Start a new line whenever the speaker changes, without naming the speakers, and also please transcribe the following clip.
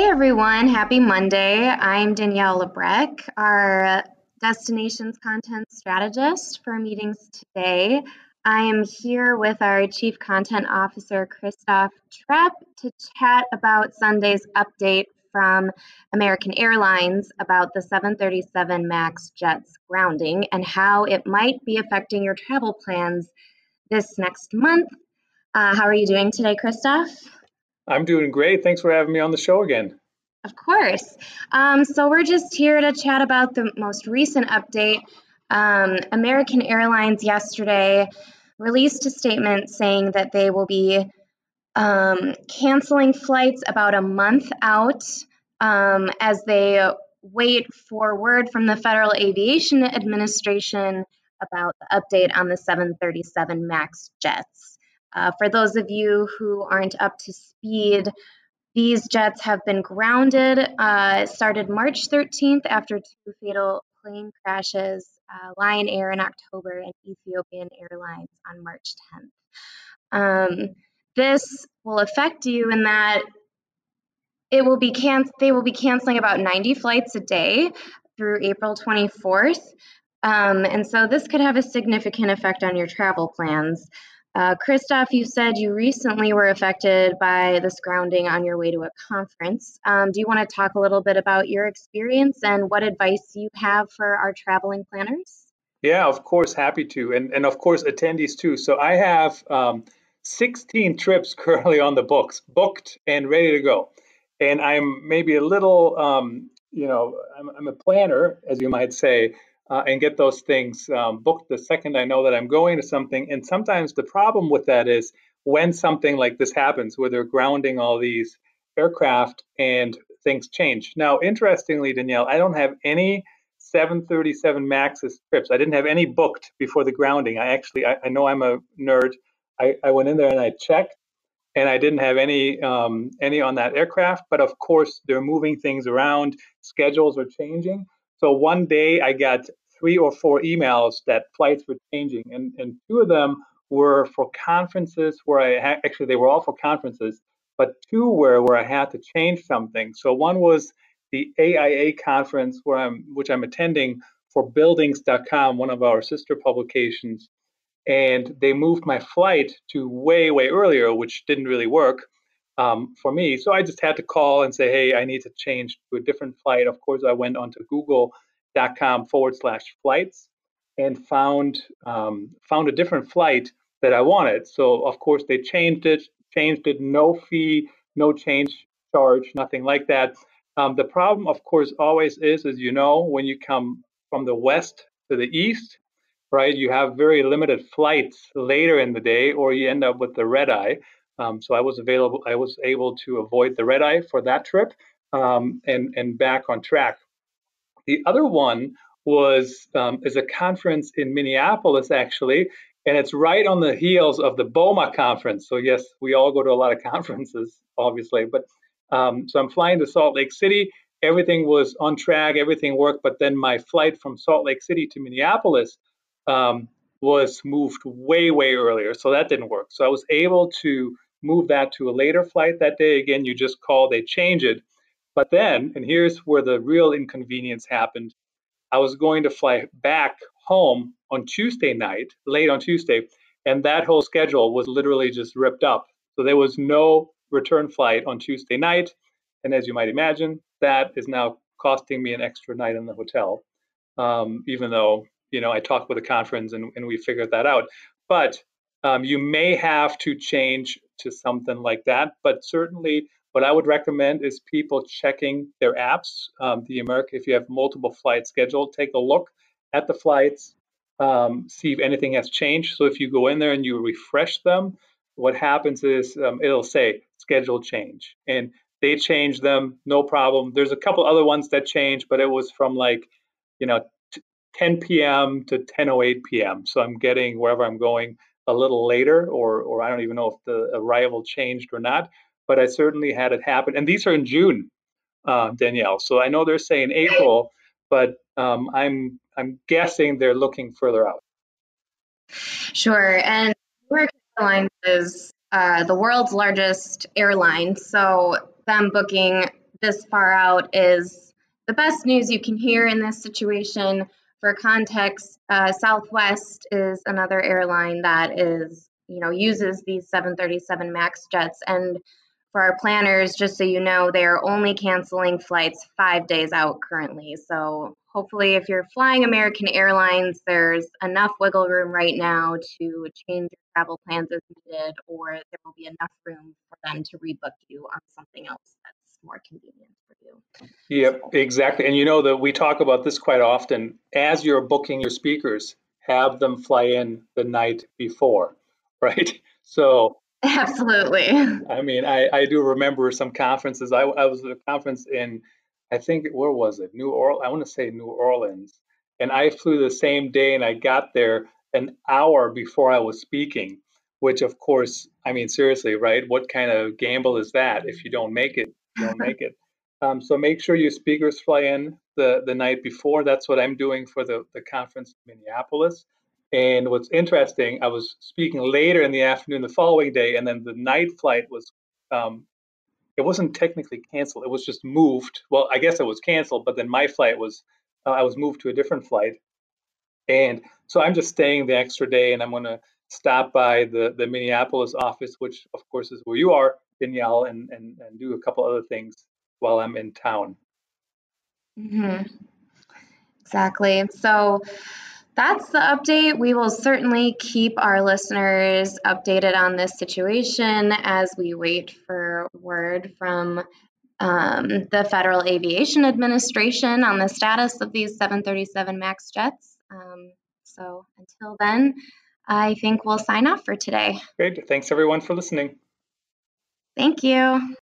Hey everyone, happy Monday. I'm Danielle Lebrecq, our destinations content strategist for meetings today. I am here with our Chief Content Officer, Christoph Trepp, to chat about Sunday's update from American Airlines about the 737 MAX jet's grounding and how it might be affecting your travel plans this next month. Uh, how are you doing today, Christoph?
I'm doing great. Thanks for having me on the show again.
Of course. Um, so, we're just here to chat about the most recent update. Um, American Airlines yesterday released a statement saying that they will be um, canceling flights about a month out um, as they wait for word from the Federal Aviation Administration about the update on the 737 MAX jets. Uh, for those of you who aren't up to speed, these jets have been grounded. Uh, started March 13th after two fatal plane crashes uh, Lion Air in October and Ethiopian Airlines on March 10th. Um, this will affect you in that it will be can- they will be canceling about 90 flights a day through April 24th. Um, and so this could have a significant effect on your travel plans. Uh, Christoph, you said you recently were affected by this grounding on your way to a conference. Um, do you want to talk a little bit about your experience and what advice you have for our traveling planners?
Yeah, of course, happy to, and and of course attendees too. So I have um, 16 trips currently on the books, booked and ready to go, and I'm maybe a little, um, you know, I'm, I'm a planner, as you might say, uh, and get those things um, booked the second I know that I'm going to something. And sometimes the problem with that is when something like this happens, where they're grounding all these aircraft and things change. Now, interestingly, Danielle, I don't have any 737 Max's trips. I didn't have any booked before the grounding. I actually, I, I know I'm a nerd. I, I, went in there and I checked, and I didn't have any um, any on that aircraft. But of course, they're moving things around. Schedules are changing. So one day I got three or four emails that flights were changing, and, and two of them were for conferences where I ha- actually they were all for conferences, but two were where I had to change something. So one was the AIA conference where I'm which I'm attending for buildings.com, one of our sister publications, and they moved my flight to way way earlier, which didn't really work. Um, for me. So I just had to call and say, hey, I need to change to a different flight. Of course, I went onto Google dot com forward slash flights and found um, found a different flight that I wanted. So of course they changed it, changed it, no fee, no change charge, nothing like that. Um, the problem, of course, always is, as you know, when you come from the west to the east, right? You have very limited flights later in the day, or you end up with the red eye. Um, so I was available. I was able to avoid the red eye for that trip um, and and back on track the other one was um, is a conference in Minneapolis actually, and it's right on the heels of the BOMA conference. So yes, we all go to a lot of conferences, obviously. But um, so I'm flying to Salt Lake City. Everything was on track, everything worked. But then my flight from Salt Lake City to Minneapolis um, was moved way, way earlier. So that didn't work. So I was able to move that to a later flight that day. Again, you just call, they change it. But then, and here's where the real inconvenience happened I was going to fly back home on Tuesday night, late on Tuesday, and that whole schedule was literally just ripped up. So there was no return flight on Tuesday night. And as you might imagine, that is now costing me an extra night in the hotel, um, even though, you know, I talked with the conference and, and we figured that out. But um, you may have to change to something like that. But certainly what I would recommend is people checking their apps. Um, the America, if you have multiple flights scheduled, take a look at the flights, um, see if anything has changed. So if you go in there and you refresh them, what happens is um, it'll say schedule change, and they change them, no problem. There's a couple other ones that change, but it was from like, you know, 10 p.m. to 10:08 p.m. So I'm getting wherever I'm going a little later, or or I don't even know if the arrival changed or not but I certainly had it happen. And these are in June, uh, Danielle. So I know they're saying April, but um, I'm I'm guessing they're looking further out.
Sure, and American Airlines is uh, the world's largest airline, so them booking this far out is the best news you can hear in this situation. For context, uh, Southwest is another airline that is, you know, uses these 737 MAX jets. And for our planners, just so you know, they are only canceling flights five days out currently. So hopefully, if you're flying American Airlines, there's enough wiggle room right now to change your travel plans as needed, or there will be enough room for them to rebook you on something else that's more convenient for you.
Yep, exactly. And you know that we talk about this quite often. As you're booking your speakers, have them fly in the night before, right? So
Absolutely.
I mean, I, I do remember some conferences. I, I was at a conference in, I think, where was it? New Orleans. I want to say New Orleans. And I flew the same day and I got there an hour before I was speaking, which, of course, I mean, seriously, right? What kind of gamble is that if you don't make it? You don't make it. Um, so make sure your speakers fly in the, the night before. That's what I'm doing for the, the conference in Minneapolis. And what's interesting, I was speaking later in the afternoon the following day, and then the night flight was, um, it wasn't technically canceled. It was just moved. Well, I guess it was canceled, but then my flight was, uh, I was moved to a different flight. And so I'm just staying the extra day, and I'm going to stop by the, the Minneapolis office, which of course is where you are, Danielle, and, and, and do a couple other things while I'm in town.
Mm-hmm. Exactly. So, that's the update. We will certainly keep our listeners updated on this situation as we wait for word from um, the Federal Aviation Administration on the status of these 737 MAX jets. Um, so until then, I think we'll sign off for today.
Great. Thanks everyone for listening.
Thank you.